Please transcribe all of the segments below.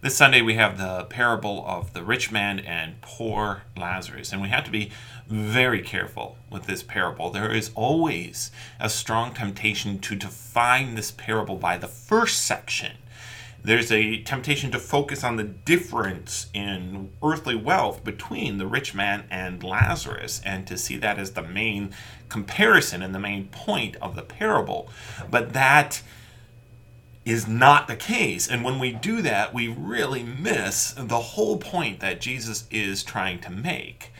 This Sunday we have the parable of the rich man and poor Lazarus, and we have to be very careful with this parable. There is always a strong temptation to define this parable by the first section. There's a temptation to focus on the difference in earthly wealth between the rich man and Lazarus and to see that as the main comparison and the main point of the parable. But that is not the case. And when we do that, we really miss the whole point that Jesus is trying to make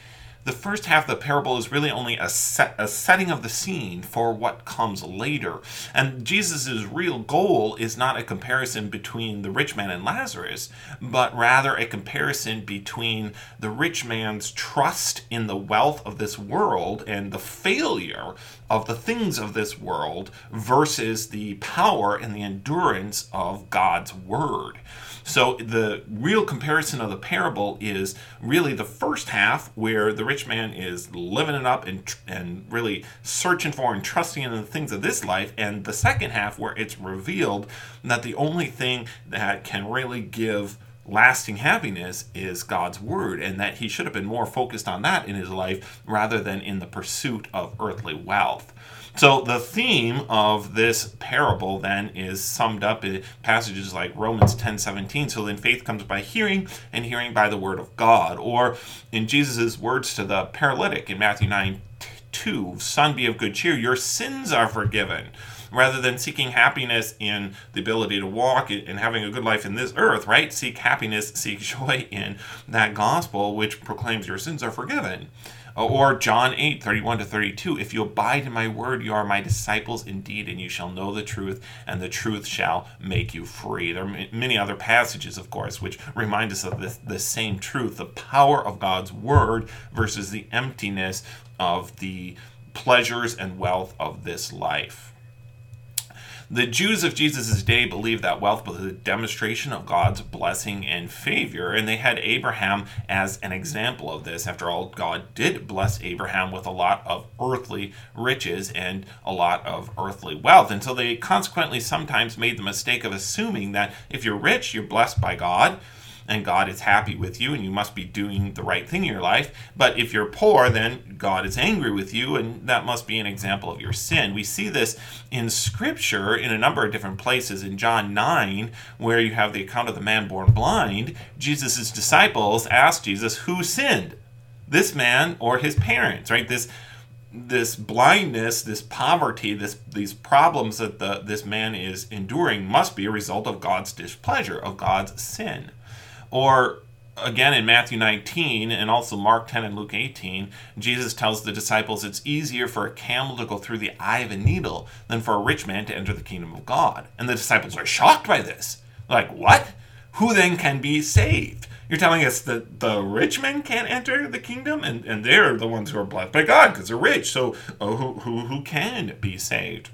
the first half of the parable is really only a, set, a setting of the scene for what comes later. And Jesus' real goal is not a comparison between the rich man and Lazarus, but rather a comparison between the rich man's trust in the wealth of this world and the failure of the things of this world versus the power and the endurance of God's word. So the real comparison of the parable is really the first half where the rich man is living it up and and really searching for and trusting in the things of this life and the second half where it's revealed that the only thing that can really give lasting happiness is God's word, and that he should have been more focused on that in his life rather than in the pursuit of earthly wealth. So the theme of this parable then is summed up in passages like Romans 10 17. So then faith comes by hearing, and hearing by the word of God. Or in Jesus' words to the paralytic in Matthew 9 2, Son, be of good cheer, your sins are forgiven rather than seeking happiness in the ability to walk and having a good life in this earth, right? Seek happiness, seek joy in that gospel which proclaims your sins are forgiven. Or John 8, 31 to 32. If you abide in my word, you are my disciples indeed, and you shall know the truth, and the truth shall make you free. There are many other passages, of course, which remind us of this, the same truth the power of God's word versus the emptiness of the pleasures and wealth of this life. The Jews of Jesus' day believed that wealth was a demonstration of God's blessing and favor, and they had Abraham as an example of this. After all, God did bless Abraham with a lot of earthly riches and a lot of earthly wealth. And so they consequently sometimes made the mistake of assuming that if you're rich, you're blessed by God and God is happy with you and you must be doing the right thing in your life. But if you're poor, then God is angry with you and that must be an example of your sin. We see this in Scripture in a number of different places. In John 9, where you have the account of the man born blind, Jesus' disciples asked Jesus, Who sinned? This man or his parents, right? This this blindness, this poverty, this these problems that the this man is enduring must be a result of God's displeasure, of God's sin. Or again in Matthew 19 and also Mark 10 and Luke 18, Jesus tells the disciples it's easier for a camel to go through the eye of a needle than for a rich man to enter the kingdom of God. And the disciples are shocked by this. Like, what? Who then can be saved? You're telling us that the rich men can't enter the kingdom, and, and they're the ones who are blessed by God because they're rich. So, uh, who, who, who can be saved?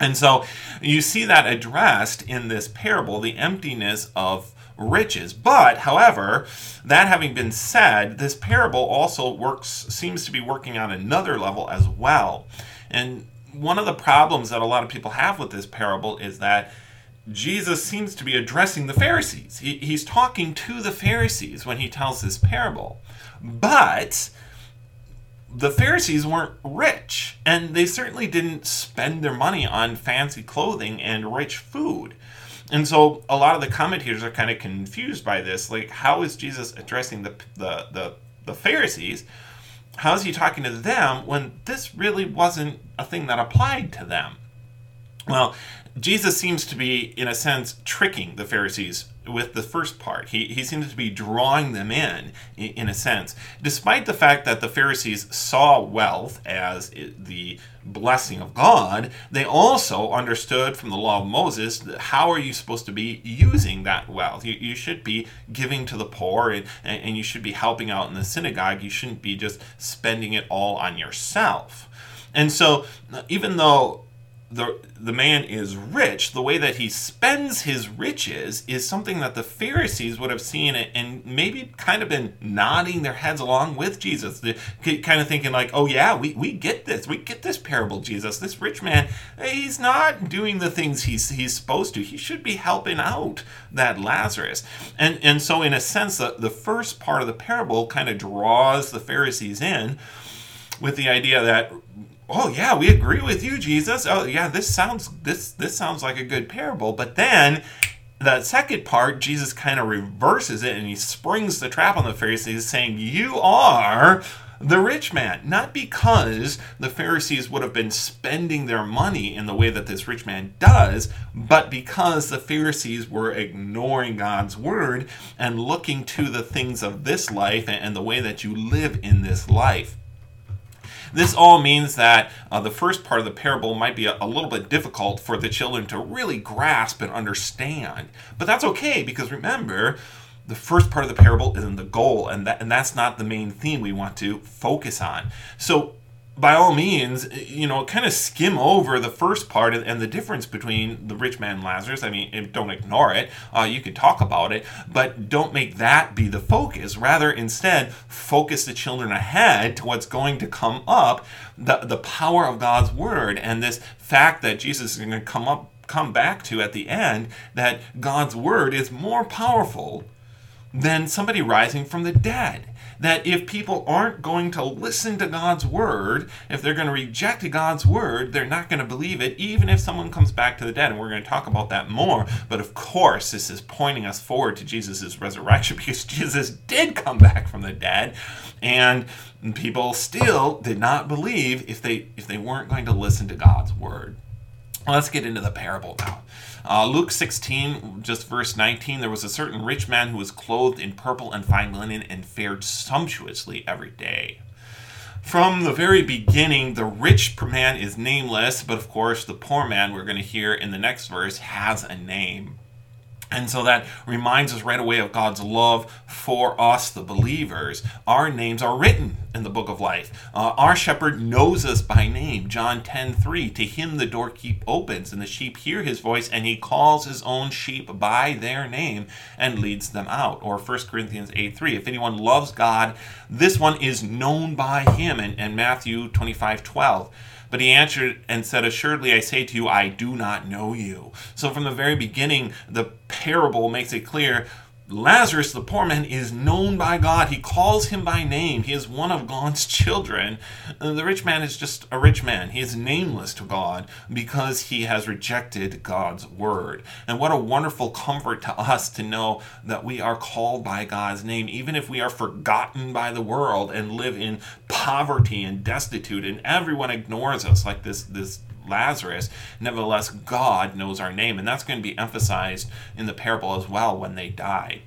And so you see that addressed in this parable the emptiness of riches. But, however, that having been said, this parable also works seems to be working on another level as well. And one of the problems that a lot of people have with this parable is that Jesus seems to be addressing the Pharisees. He, he's talking to the Pharisees when he tells this parable. But the Pharisees weren't rich, and they certainly didn't spend their money on fancy clothing and rich food. And so a lot of the commentators are kind of confused by this. Like, how is Jesus addressing the, the, the, the Pharisees? How is he talking to them when this really wasn't a thing that applied to them? Well, Jesus seems to be, in a sense, tricking the Pharisees with the first part. He, he seems to be drawing them in, in a sense. Despite the fact that the Pharisees saw wealth as the blessing of God, they also understood from the law of Moses how are you supposed to be using that wealth. You, you should be giving to the poor and, and you should be helping out in the synagogue. You shouldn't be just spending it all on yourself. And so, even though the the man is rich, the way that he spends his riches is something that the Pharisees would have seen it and maybe kind of been nodding their heads along with Jesus, kind of thinking like, "Oh yeah, we, we get this, we get this parable, Jesus. This rich man, he's not doing the things he's he's supposed to. He should be helping out that Lazarus." And and so in a sense, the the first part of the parable kind of draws the Pharisees in with the idea that oh yeah we agree with you jesus. Oh yeah this sounds this this sounds like a good parable. But then the second part jesus kind of reverses it and he springs the trap on the pharisees saying you are the rich man. Not because the pharisees would have been spending their money in the way that this rich man does but because the pharisees were ignoring god's word and looking to the things of this life and the way that you live in this life this all means that uh, the first part of the parable might be a, a, little bit difficult for the children to really grasp and understand. But that's okay because remember, the first part of the parable isn't the goal, and that and that's not the main theme we want to focus on. So by all means, you know, kind of skim over the first part and the difference between the rich man and Lazarus. I mean, don't ignore it. Uh, you could talk about it, but don't make that be the focus. Rather, instead, focus the children ahead to what's going to come up the, the power of God's word and this fact that Jesus is going to come up come back to at the end that God's word is more powerful than somebody rising from the dead that if people aren't going to listen to God's word, if they're going to reject God's word, they're not going to believe it, even if someone comes back to the dead. And we're going to talk about that more. But of course, this is pointing us forward to Jesus' resurrection because Jesus did come back from the dead. And people still did not believe if they if they weren't going to listen to God's word. Let's get into the parable now. Uh, Luke 16, just verse 19, there was a certain rich man who was clothed in purple and fine linen and fared sumptuously every day. From the very beginning, the rich man is nameless, but of course, the poor man, we're going to hear in the next verse, has a name. And so that reminds us right away of God's love for us, the believers. Our names are written in the book of life. Uh, our shepherd knows us by name. John 10 3. To him the doorkeep opens, and the sheep hear his voice, and he calls his own sheep by their name and leads them out. Or 1 Corinthians 8 3. If anyone loves God, this one is known by him. And, and Matthew 25 12. But he answered and said, Assuredly I say to you, I do not know you. So from the very beginning, the parable makes it clear Lazarus, the poor man, is known by God. He calls him by name. He is one of God's children. The rich man is just a rich man. He is nameless to God because he has rejected God's word. And what a wonderful comfort to us to know that we are called by God's name, even if we are forgotten by the world and live in poverty and destitute, and everyone ignores us like this, this Lazarus. Nevertheless, God knows our name, and that's going to be emphasized in the parable as well when they die.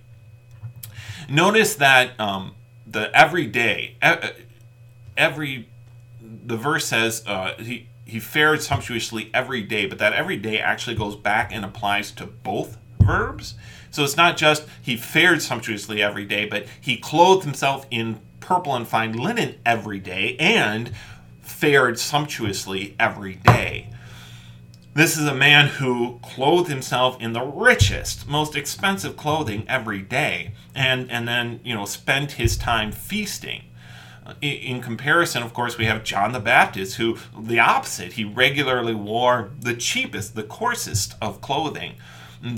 Notice that um, the every day, every the verse says uh, he he fared sumptuously every day, but that every day actually goes back and applies to both verbs. So it's not just he fared sumptuously every day, but he clothed himself in purple and fine linen every day and fared sumptuously every day. This is a man who clothed himself in the richest, most expensive clothing every day, and, and then, you know, spent his time feasting. Uh, in comparison, of course, we have John the Baptist, who, the opposite, he regularly wore the cheapest, the coarsest of clothing.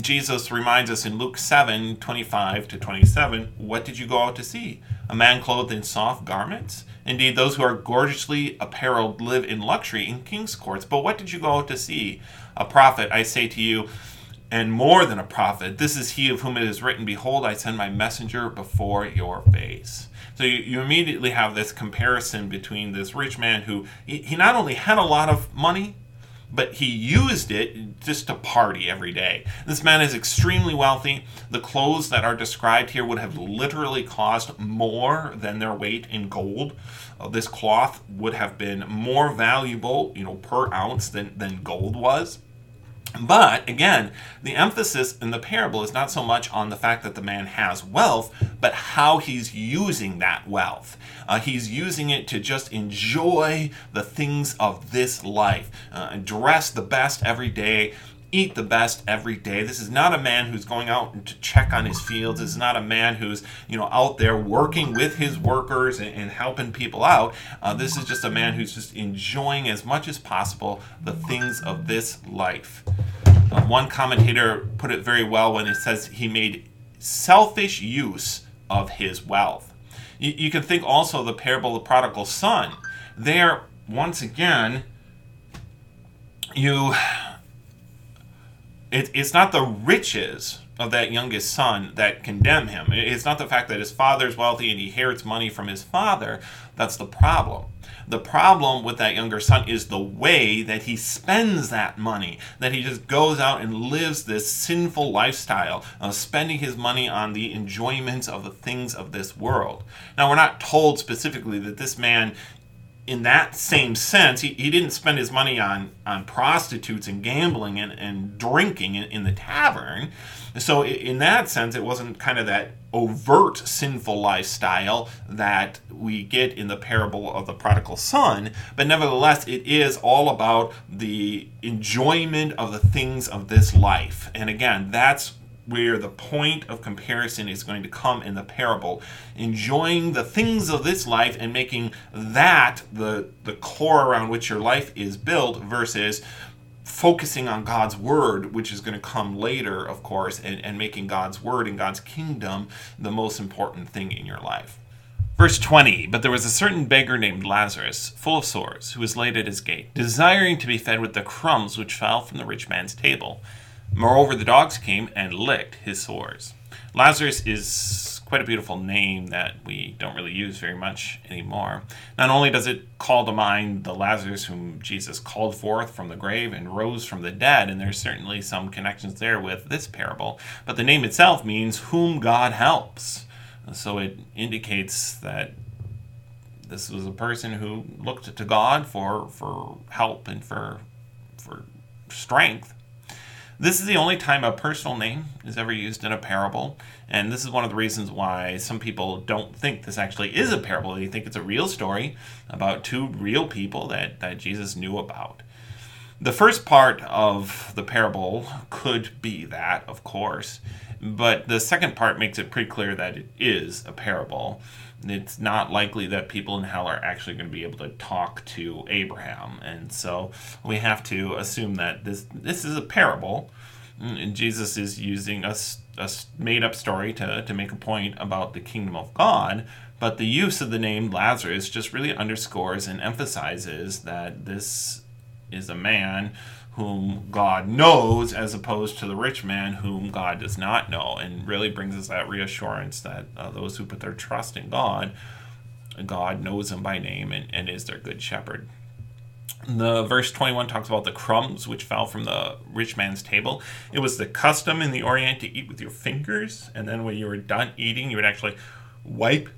Jesus reminds us in Luke 7 25 to 27 What did you go out to see? A man clothed in soft garments? Indeed, those who are gorgeously apparelled live in luxury in king's courts. But what did you go out to see? A prophet, I say to you, and more than a prophet. This is he of whom it is written, Behold, I send my messenger before your face. So you, you immediately have this comparison between this rich man who he, he not only had a lot of money, but he used it just to party every day. This man is extremely wealthy. The clothes that are described here would have literally cost more than their weight in gold. Uh, this cloth would have been more valuable, you know, per ounce than, than gold was. But again, the emphasis in the parable is not so much on the fact that the man has wealth, but how he's using that wealth. Uh, he's using it to just enjoy the things of this life, uh, dress the best every day, eat the best every day. This is not a man who's going out to check on his fields. This is not a man who's you know out there working with his workers and, and helping people out. Uh, this is just a man who's just enjoying as much as possible the things of this life. Uh, one commentator put it very well when it says he made selfish use of his wealth. You, you can think also the parable of the prodigal son. There, once again, you it, it's not the riches of that youngest son that condemn him. It's not the fact that his father's wealthy and he inherits money from his father that's the problem. The problem with that younger son is the way that he spends that money, that he just goes out and lives this sinful lifestyle of spending his money on the enjoyments of the things of this world. Now, we're not told specifically that this man in that same sense, he, he didn't spend his money on, on prostitutes and gambling and, and drinking in, in the tavern. So, in that sense, it wasn't kind of that overt sinful lifestyle that we get in the parable of the prodigal son, but nevertheless, it is all about the enjoyment of the things of this life. And again, that's where the point of comparison is going to come in the parable enjoying the things of this life and making that the the core around which your life is built versus focusing on God's word, which is going to come later, of course, and, and making God's word and God's kingdom the most important thing in your life. Verse 20 But there was a certain beggar named Lazarus, full of sores, who was laid at his gate, desiring to be fed with the crumbs which fell from the rich man's table. Moreover, the dogs came and licked his sores. Lazarus is quite a beautiful name that we don't really use very much anymore. Not only does it call to mind the Lazarus whom Jesus called forth from the grave and rose from the dead, and there's certainly some connections there with this parable, but the name itself means whom God helps. So it indicates that this was a person who looked to God for, for help and for, for strength. This is the only time a personal name is ever used in a parable, and this is one of the reasons why some people don't think this actually is a parable. They think it's a real story about two real people that, that Jesus knew about. The first part of the parable could be that, of course, but the second part makes it pretty clear that it is a parable it's not likely that people in hell are actually going to be able to talk to Abraham. And so we have to assume that this this is a parable. And Jesus is using a, a made up story to, to make a point about the kingdom of God. But the use of the name Lazarus just really underscores and emphasizes that this is a man whom God knows as opposed to the rich man whom God does not know, and really brings us that reassurance that uh, those who put their trust in God, God knows them by name and, and is their good shepherd. The verse 21 talks about the crumbs which fell from the rich man's table. It was the custom in the Orient to eat with your fingers, and then when you were done eating, you would actually wipe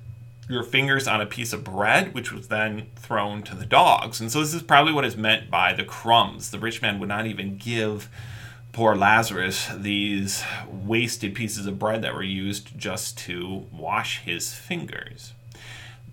your fingers on a piece of bread, which was then thrown to the dogs. And so this is probably what is meant by the crumbs. The rich man would not even give poor Lazarus these wasted pieces of bread that were used just to wash his fingers.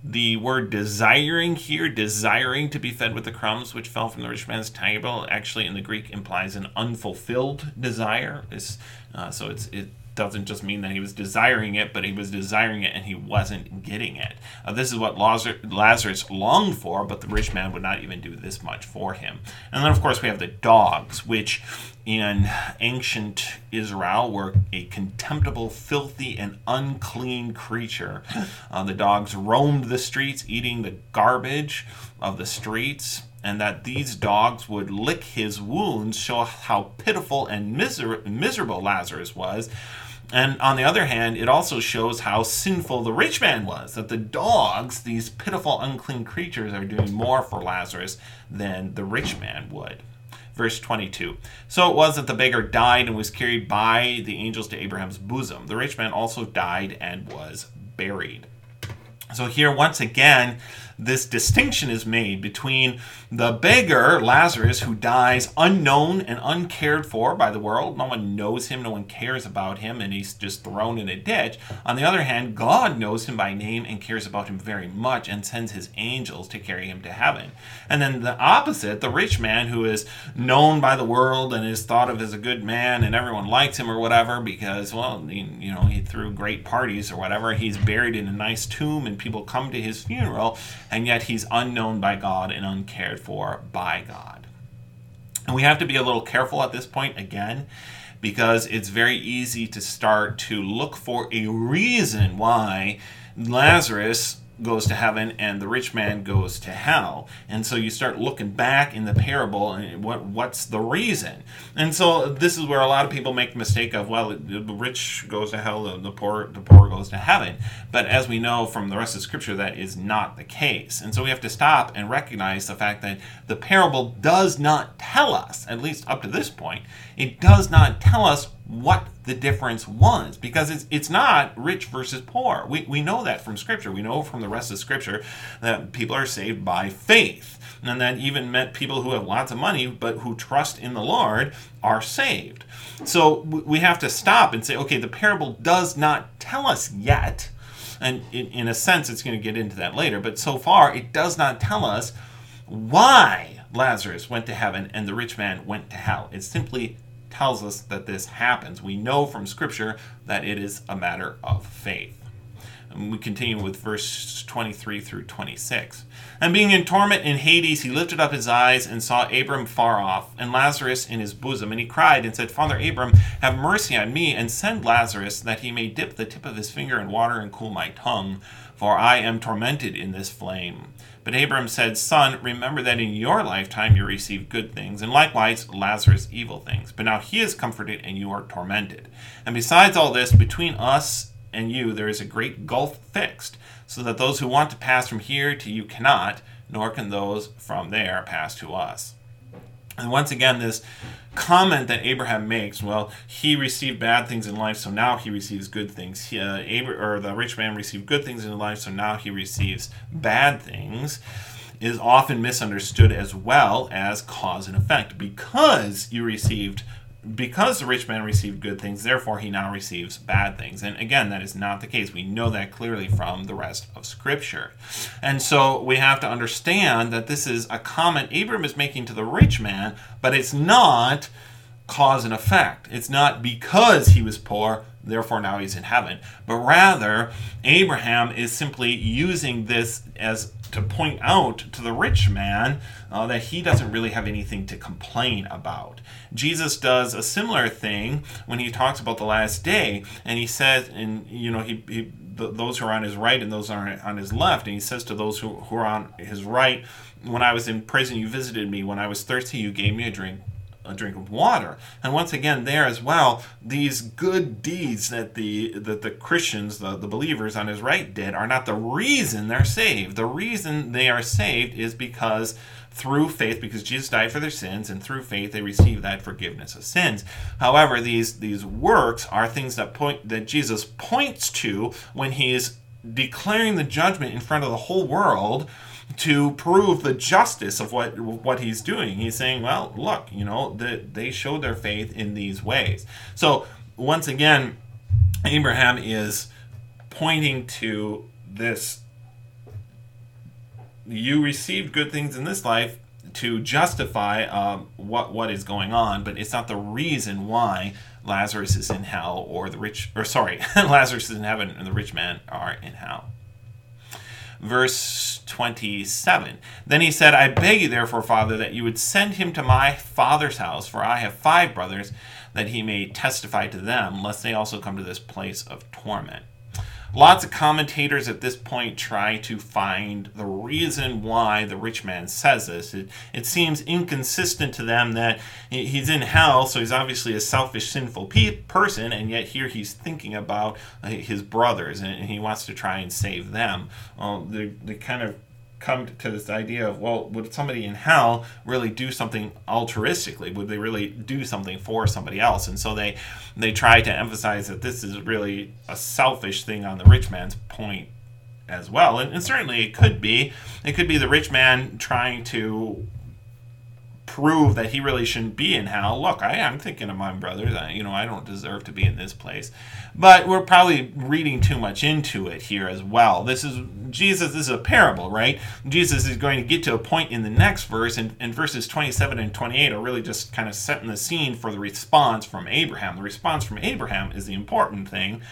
The word desiring here, desiring to be fed with the crumbs which fell from the rich man's table, actually in the Greek implies an unfulfilled desire. It's, uh, so it's it doesn't just mean that he was desiring it, but he was desiring it and he wasn't getting it. Uh, this is what Lazarus longed for, but the rich man would not even do this much for him. And then, of course, we have the dogs, which in ancient Israel were a contemptible, filthy, and unclean creature. Uh, the dogs roamed the streets, eating the garbage of the streets and that these dogs would lick his wounds show how pitiful and miser- miserable Lazarus was. And on the other hand, it also shows how sinful the rich man was. That the dogs, these pitiful, unclean creatures, are doing more for Lazarus than the rich man would. Verse 22 So it was that the beggar died and was carried by the angels to Abraham's bosom. The rich man also died and was buried. So here, once again, this distinction is made between the beggar, Lazarus, who dies unknown and uncared for by the world. No one knows him, no one cares about him, and he's just thrown in a ditch. On the other hand, God knows him by name and cares about him very much and sends his angels to carry him to heaven. And then the opposite, the rich man who is known by the world and is thought of as a good man and everyone likes him or whatever because, well, you know, he threw great parties or whatever. He's buried in a nice tomb and people come to his funeral and yet he's unknown by God and uncared for by God. And we have to be a little careful at this point again because it's very easy to start to look for a reason why Lazarus goes to heaven and the rich man goes to hell. And so you start looking back in the parable and what what's the reason? And so this is where a lot of people make the mistake of well the rich goes to hell the poor the poor goes to heaven. But as we know from the rest of scripture that is not the case. And so we have to stop and recognize the fact that the parable does not tell us at least up to this point it does not tell us what the difference was because it's it's not rich versus poor. We we know that from scripture. We know from the rest of scripture that people are saved by faith. And that even meant people who have lots of money but who trust in the Lord are saved. So we have to stop and say, okay, the parable does not tell us yet. And in, in a sense, it's going to get into that later. But so far, it does not tell us why Lazarus went to heaven and the rich man went to hell. It simply tells us that this happens. We know from Scripture that it is a matter of faith. And we continue with verse 23 through 26. And being in torment in Hades, he lifted up his eyes and saw Abram far off, and Lazarus in his bosom. And he cried and said, Father Abram, have mercy on me, and send Lazarus, that he may dip the tip of his finger in water and cool my tongue, for I am tormented in this flame. But Abram said, Son, remember that in your lifetime you received good things, and likewise Lazarus evil things. But now he is comforted, and you are tormented. And besides all this, between us and you there is a great gulf fixed, so that those who want to pass from here to you cannot, nor can those from there pass to us. And once again, this comment that Abraham makes, well, he received bad things in life, so now he receives good things. He, uh, Abra- or the rich man received good things in life, so now he receives bad things, is often misunderstood as well as cause and effect. Because you received because the rich man received good things, therefore he now receives bad things. And again, that is not the case. We know that clearly from the rest of Scripture. And so we have to understand that this is a comment Abram is making to the rich man, but it's not cause and effect. It's not because he was poor, therefore now he's in heaven, but rather Abraham is simply using this as to point out to the rich man uh, that he doesn't really have anything to complain about. Jesus does a similar thing when he talks about the last day, and he says, and you know, he, he those who are on his right and those are on his left, and he says to those who, who are on his right, when I was in prison, you visited me. When I was thirsty, you gave me a drink a drink of water. And once again, there as well, these good deeds that the that the Christians, the, the believers on his right did, are not the reason they're saved. The reason they are saved is because through faith, because Jesus died for their sins, and through faith they receive that forgiveness of sins. However, these these works are things that point that Jesus points to when he is declaring the judgment in front of the whole world to prove the justice of what what he's doing. He's saying, well, look, you know, that they showed their faith in these ways. So once again, Abraham is pointing to this you received good things in this life to justify um, what what is going on, but it's not the reason why Lazarus is in hell or the rich or sorry, Lazarus is in heaven and the rich man are in hell verse 27. Then he said, I beg you, therefore, Father, that you would send him to my father's house, for I have five brothers, that he may testify to them, lest they also come to this place of torment. Lots of commentators at this point try to find the reason why the rich man says this. It, it seems inconsistent to them that he's in hell, so he's obviously a selfish, sinful pe- person, and yet here he's thinking about uh, his brothers and he wants to try and save them. Uh, they, they kind of come to this idea of well would somebody in hell really do something altruistically would they really do something for somebody else and so they they try to emphasize that this is really a selfish thing on the rich man's point as well. And, and certainly it could be. It could be the rich man trying to prove that he really shouldn't be in hell. Look, I am thinking of my brothers. I, you know, I don't deserve to be in this place. But we're probably reading too much into it here as well. This is Jesus this is a parable, right? Jesus is going to get to a point in the next verse, and, and verses 27 and 28 are really just kind of setting the scene for the response from Abraham. The response from Abraham is the important thing.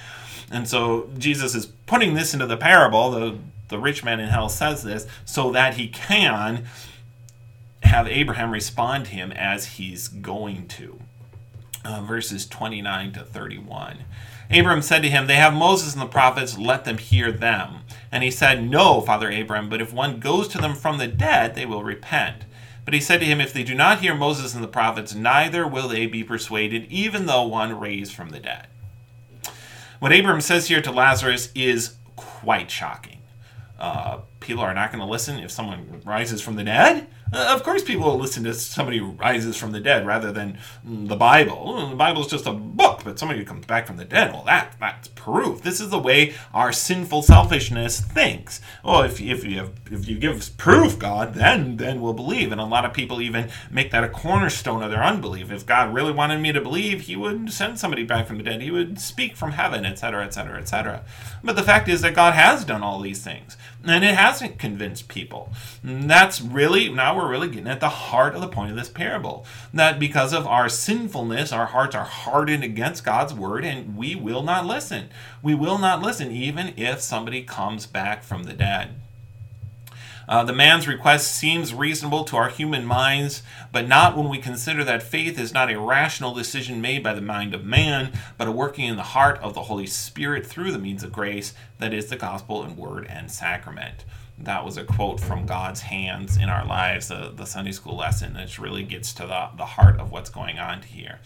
And so Jesus is putting this into the parable. The, the rich man in hell says this so that he can have Abraham respond to him as he's going to. Uh, verses 29 to 31. Abram said to him, They have Moses and the prophets, let them hear them. And he said, No, Father Abram, but if one goes to them from the dead, they will repent. But he said to him, If they do not hear Moses and the prophets, neither will they be persuaded, even though one raised from the dead. What Abram says here to Lazarus is quite shocking. Uh, people are not going to listen if someone rises from the dead. Uh, of course, people will listen to somebody who rises from the dead rather than the Bible. The Bible is just a book, but somebody who comes back from the dead, well, that that's proof. This is the way our sinful selfishness thinks. Oh, if, if you have, if you give proof, God, then then we'll believe. And a lot of people even make that a cornerstone of their unbelief. If God really wanted me to believe, He would send somebody back from the dead. He would speak from heaven, etc., etc., etc. But the fact is that God has done all these things, and it hasn't convinced people. And that's really now we're we're really getting at the heart of the point of this parable. That because of our sinfulness, our hearts are hardened against God's word, and we will not listen. We will not listen, even if somebody comes back from the dead. Uh, the man's request seems reasonable to our human minds, but not when we consider that faith is not a rational decision made by the mind of man, but a working in the heart of the Holy Spirit through the means of grace, that is, the gospel and word and sacrament that was a quote from God's hands in our lives, the, the Sunday school lesson, which really gets to the, the heart of what's going on here.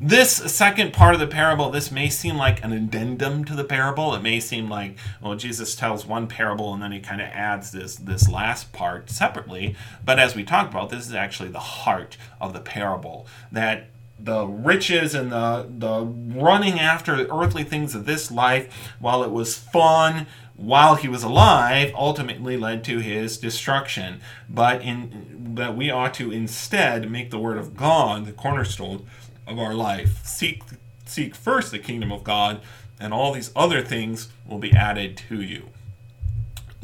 This second part of the parable, this may seem like an addendum to the parable. It may seem like, well, Jesus tells one parable and then he kind of adds this this last part separately. But as we talked about, this is actually the heart of the parable. That the riches and the the running after earthly things of this life, while it was fun while he was alive ultimately led to his destruction. But in that we ought to instead make the word of God the cornerstone of our life. Seek seek first the kingdom of God, and all these other things will be added to you.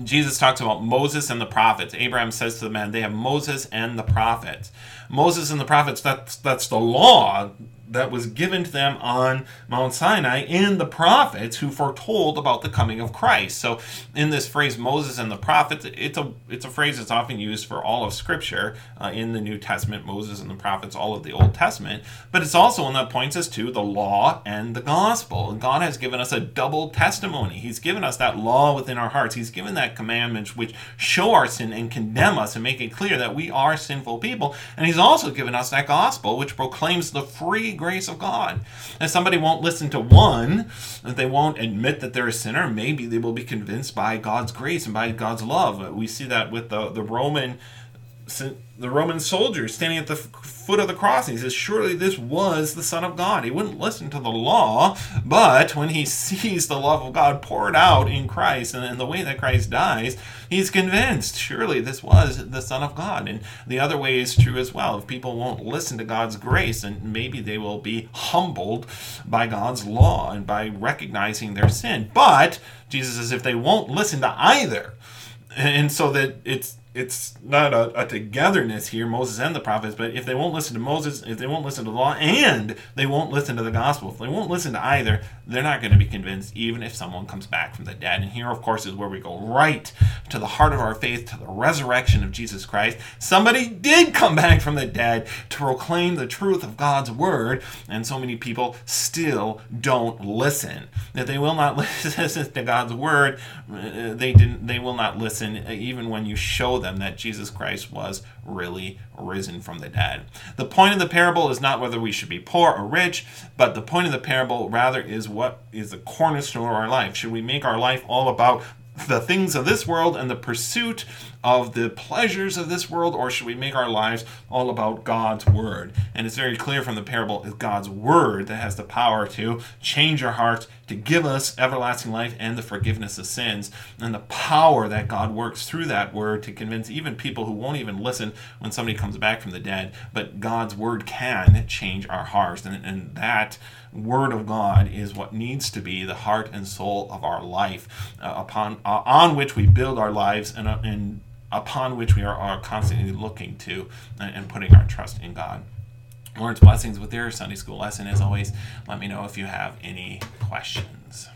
Jesus talks about Moses and the prophets. Abraham says to the men, they have Moses and the prophets. Moses and the prophets, that's that's the law that was given to them on Mount Sinai in the prophets who foretold about the coming of Christ. So in this phrase Moses and the prophets, it's a it's a phrase that's often used for all of scripture uh, in the New Testament, Moses and the prophets, all of the Old Testament, but it's also one that points us to the law and the gospel. And God has given us a double testimony. He's given us that law within our hearts. He's given that commandments which show our sin and condemn us and make it clear that we are sinful people. And he's also given us that gospel which proclaims the free grace of God. And somebody won't listen to one, if they won't admit that they're a sinner, maybe they will be convinced by God's grace and by God's love. We see that with the, the Roman the Roman soldier standing at the foot of the cross. And he says, Surely this was the Son of God. He wouldn't listen to the law, but when he sees the love of God poured out in Christ and the way that Christ dies, he's convinced, surely this was the Son of God. And the other way is true as well. If people won't listen to God's grace, and maybe they will be humbled by God's law and by recognizing their sin. But Jesus says, if they won't listen to either, and so that it's it's not a, a, togetherness here, Moses and the prophets, but if they won't listen to Moses, if they won't listen to the law, and they won't listen to the gospel, if they won't listen to either, they're not going to be convinced, even if someone comes back from the dead. And here, of course, is where we go right to the heart of our faith, to the resurrection of Jesus Christ. Somebody did come back from the dead to proclaim the truth of God's word, and so many people still don't listen. If they will not listen to God's word, uh, they didn't. They will not listen, even when you show them that Jesus Christ was really risen from the dead. The point of the parable is not whether we should be poor or rich, but the point of the parable rather is what is the cornerstone of our life. Should we make our life all about the things of this world and the pursuit of the pleasures of this world, or should we make our lives all about God's word? And it's very clear from the parable is God's word that has the power to change our hearts, to give us everlasting life and the forgiveness of sins, and the power that God works through that word to convince even people who won't even listen when somebody comes back from the dead. But God's word can change our hearts, and, and that word of God is what needs to be the heart and soul of our life, uh, upon uh, on which we build our lives and, uh, and upon which we are, are constantly looking to and, and putting our trust in God. Lord's blessings with your Sunday school lesson. As always, let me know if you have any questions.